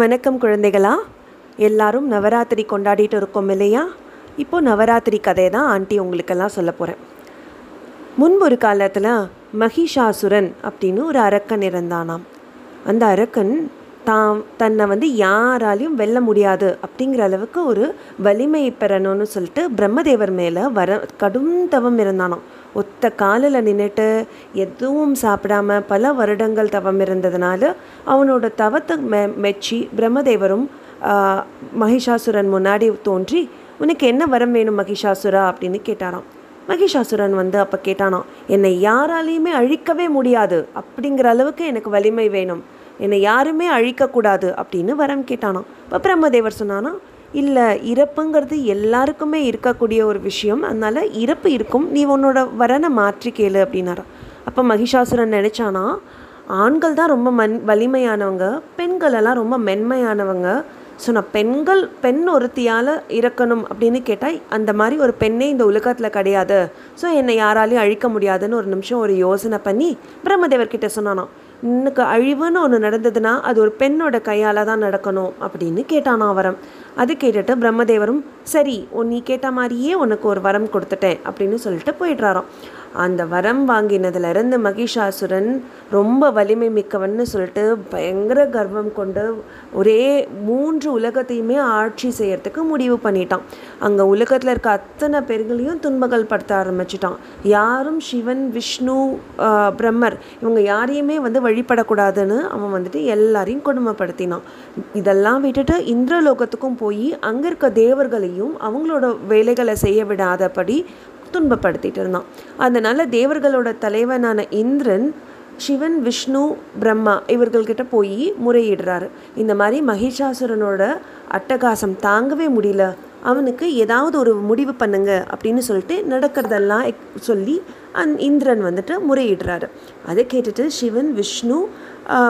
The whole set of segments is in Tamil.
வணக்கம் குழந்தைகளா. எல்லாரும் நவராத்திரி கொண்டாடிட்டு இருக்கோம் இல்லையா? இப்போ நவராத்திரி கதையை தான் ஆண்டி உங்களுக்கெல்லாம் சொல்ல போகிறேன் முன்பு ஒரு காலத்தில் மகிஷாசுரன் அப்படின்னு ஒரு அரக்கன் இருந்தானாம். அந்த அரக்கன் தான் தன்னை வந்து யாராலையும் வெல்ல முடியாது அப்படிங்கிற அளவுக்கு ஒரு வலிமை பெறணும்னு சொல்லிட்டு பிரம்மதேவர் மேலே வர கடும் தவம் இருந்தானாம். ஒத்த காலில் நின்றுட்டு எதுவும் சாப்பிடாம பல வருடங்கள் தவம் இருந்ததுனால அவனோட தவத்தை மெ மெச்சி பிரம்மதேவரும் மகிஷாசுரன் முன்னாடி தோன்றி உனக்கு என்ன வரம் வேணும் மகிஷாசுரா? அப்படின்னு கேட்டாராம். மகிஷாசுரன் வந்து அப்போ கேட்டானாம் என்னை யாராலையுமே அழிக்கவே முடியாது. அப்படிங்கிற அளவுக்கு எனக்கு வலிமை வேணும். என்னை யாருமே அழிக்கக்கூடாது. அப்படின்னு வரம் கேட்டானாம். இப்போ பிரம்மதேவர் சொன்னானா இல்லை இறப்புங்கிறது எல்லாருக்குமே இருக்கக்கூடிய ஒரு விஷயம். அதனால் இறப்பு இருக்கும். நீ உன்னோட வரனை மாற்றி கேளு அப்படின்னாரா. அப்போ மகிஷாசுரன் நினச்சானா ஆண்கள் தான் ரொம்ப மண் வலிமையானவங்க பெண்கள் எல்லாம் ரொம்ப மென்மையானவங்க. ஸோ நான் பெண்கள் பெண் ஒருத்தியால் இறக்கணும் அப்படின்னு கேட்டால் அந்த மாதிரி ஒரு பெண்ணே இந்த உலகத்தில் கிடையாது. ஸோ என்னை யாராலையும் அழிக்க முடியாதுன்னு ஒரு நிமிஷம் ஒரு யோசனை பண்ணி பிரம்மதேவர்கிட்ட சொன்னானான் இன்னுக்கு அழிவுன்னு ஒன்று நடந்ததுன்னா அது ஒரு பெண்ணோட கையால் தான் நடக்கணும் அப்படின்னு கேட்டான் வரம் அது கேட்டுட்டு பிரம்மதேவரும் சரி உன் நீ கேட்ட மாதிரியே உனக்கு ஒரு வரம் கொடுத்துட்டேன் அப்படின்னு சொல்லிட்டு போயிடுறாராம். அந்த வரம் வாங்கினதுலேருந்து மகிஷாசுரன் ரொம்ப வலிமை மிக்கவன்னு சொல்லிட்டு பயங்கர கர்வம் கொண்டு ஒரே மூன்று உலகத்தையுமே ஆட்சி செய்யறதுக்கு முடிவு பண்ணிட்டான். அங்கே உலகத்தில் இருக்க அத்தனை பேர்களையும் துன்பங்கள் படுத்த ஆரம்பிச்சிட்டான். யாரும் சிவன் விஷ்ணு பிரம்மர் இவங்க யாரையுமே வந்து வழிபடக்கூடாதுன்னு அவன் வந்துட்டு எல்லாரையும் கொடுமைப்படுத்தினான். இதெல்லாம் விட்டுட்டு இந்திரலோகத்துக்கும் போய் அங்கே இருக்க தேவர்களையும் அவங்களோட வேலைகளை செய்ய விடாதபடி துன்பப்படுத்திட்டு இருந்தான். அதனால் தேவர்களோட தலைவனான இந்திரன் சிவன் விஷ்ணு பிரம்மா இவர்கள்கிட்ட போய் முறையிடுறாரு. இந்த மாதிரி மகிஷாசுரனோட அட்டகாசம் தாங்கவே முடியல. அவனுக்கு ஏதாவது ஒரு முடிவு பண்ணுங்க அப்படின்னு சொல்லிட்டு நடக்கிறதெல்லாம் சொல்லி அந் இந்திரன் வந்துட்டு முறையிடுறாரு. அதை கேட்டுட்டு சிவன் விஷ்ணு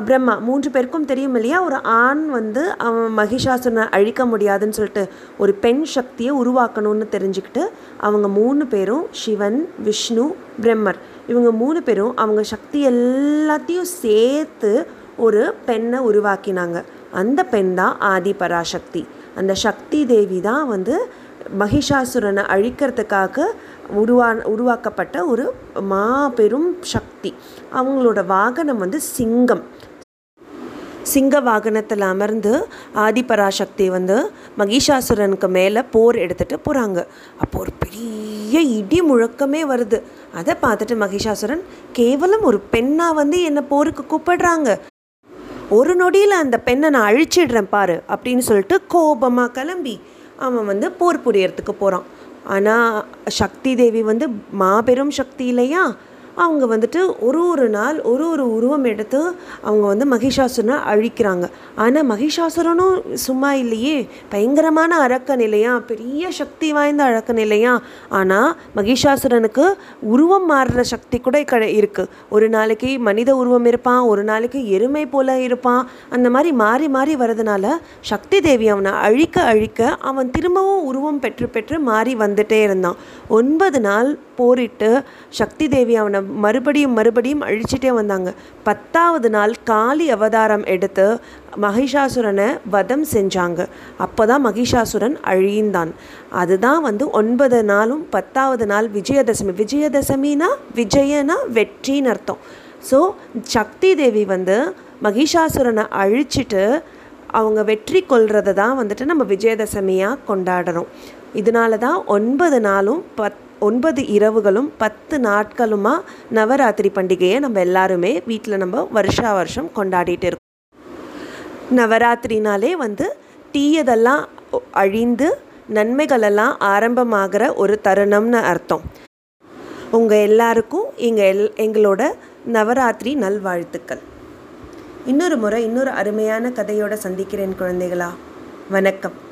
பிரம்மா மூன்று பேருக்கும் தெரியும் இல்லையா? ஒரு ஆண் வந்து அவன் மகிஷாசுரனை அழிக்க முடியாதுன்னு சொல்லிட்டு ஒரு பெண் சக்தியை உருவாக்கணும்னு தெரிஞ்சுக்கிட்டு அவங்க மூணு பேரும் சிவன் விஷ்ணு பிரம்மர். இவங்க மூணு பேரும் அவங்க சக்தி எல்லாத்தையும் சேர்த்து ஒரு பெண்ணை உருவாக்கினாங்க. அந்த பெண் தான் ஆதி பராசக்தி அந்த சக்தி தேவி தான் வந்து மகிஷாசுரனை அழிக்கிறதுக்காக உருவா உருவாக்கப்பட்ட ஒரு மாபெரும் சக்தி. அவங்களோட வாகனம் வந்து சிங்கம். சிங்க வாகனத்தில் அமர்ந்து ஆதிபராசக்தி வந்து மகிஷாசுரனுக்கு மேலே போர் எடுத்துட்டு போகிறாங்க அப்போ ஒரு பெரிய இடி முழக்கமே வருது. அதை பார்த்துட்டு மகிஷாசுரன் கேவலம் ஒரு பெண்ணாக வந்து என்னை போருக்கு கூப்பிடுறாங்க. ஒரு நொடியில் அந்த பெண்ணை நான் அழிச்சிடுறேன் பாரு அப்படின்னு சொல்லிட்டு கோபமாக கிளம்பி அவன் வந்து போர் புரியறதுக்கு போகிறான் ஆனால் சக்தி தேவி வந்து மாபெரும் சக்தி இல்லையா? அவங்க வந்துட்டு ஒரு ஒரு நாள் ஒரு ஒரு உருவம் எடுத்து அவங்க வந்து மகிஷாசுரனை அழிக்கிறாங்க. ஆனால் மகிஷாசுரனும் சும்மா இல்லையே. பயங்கரமான அரக்க இல்லையா பெரிய சக்தி வாய்ந்த அழக்க இல்லையா ஆனால் மகிஷாசுரனுக்கு உருவம் மாறுற சக்தி கூட க இருக்குது ஒரு நாளைக்கு மனித உருவம் இருப்பான் ஒரு நாளைக்கு எருமை போல இருப்பான். அந்த மாதிரி மாறி மாறி வரதுனால சக்தி தேவி அவனை அழிக்க அழிக்க அவன் திரும்பவும் உருவம் பெற்று பெற்று மாறி வந்துட்டே இருந்தான். ஒன்பது நாள் போரிட்டு சக்தி தேவி அவனை மறுபடியும் மறுபடியும் அழிச்சிட்டே வந்தாங்க. பத்தாவது நாள் காளி அவதாரம் எடுத்து மகிஷாசுரனை வதம் செஞ்சாங்க. அப்போ தான் மகிஷாசுரன் அழிந்தான். அதுதான் வந்து ஒன்பது நாளும் பத்தாவது நாள் விஜயதசமி. விஜயதசமினா விஜயனா வெற்றின்னு அர்த்தம். ஸோ சக்தி தேவி வந்து மகிஷாசுரனை அழிச்சிட்டு அவங்க வெற்றி கொள்றதை தான் வந்துட்டு நம்ம விஜயதசமியாக கொண்டாடுறோம். இதனால தான் ஒன்பது நாளும் பத் ஒன்பது இரவுகளும் பத்து நாட்களுமா நவராத்திரி பண்டிகையை நம்ம எல்லாருமே வீட்டில் நம்ம வருஷா வருஷம் கொண்டாடிட்டு இருக்கோம். நவராத்திரினாலே வந்து தீயதெல்லாம் அழிந்து நன்மைகளெல்லாம் ஆரம்பமாகிற ஒரு தருணம்னு அர்த்தம். உங்கள் எல்லாருக்கும் எங்கள் எல் எங்களோட நவராத்திரி நல்வாழ்த்துக்கள். இன்னொரு முறை இன்னொரு அருமையான கதையோடு சந்திக்கிறேன் குழந்தைகளா. வணக்கம்.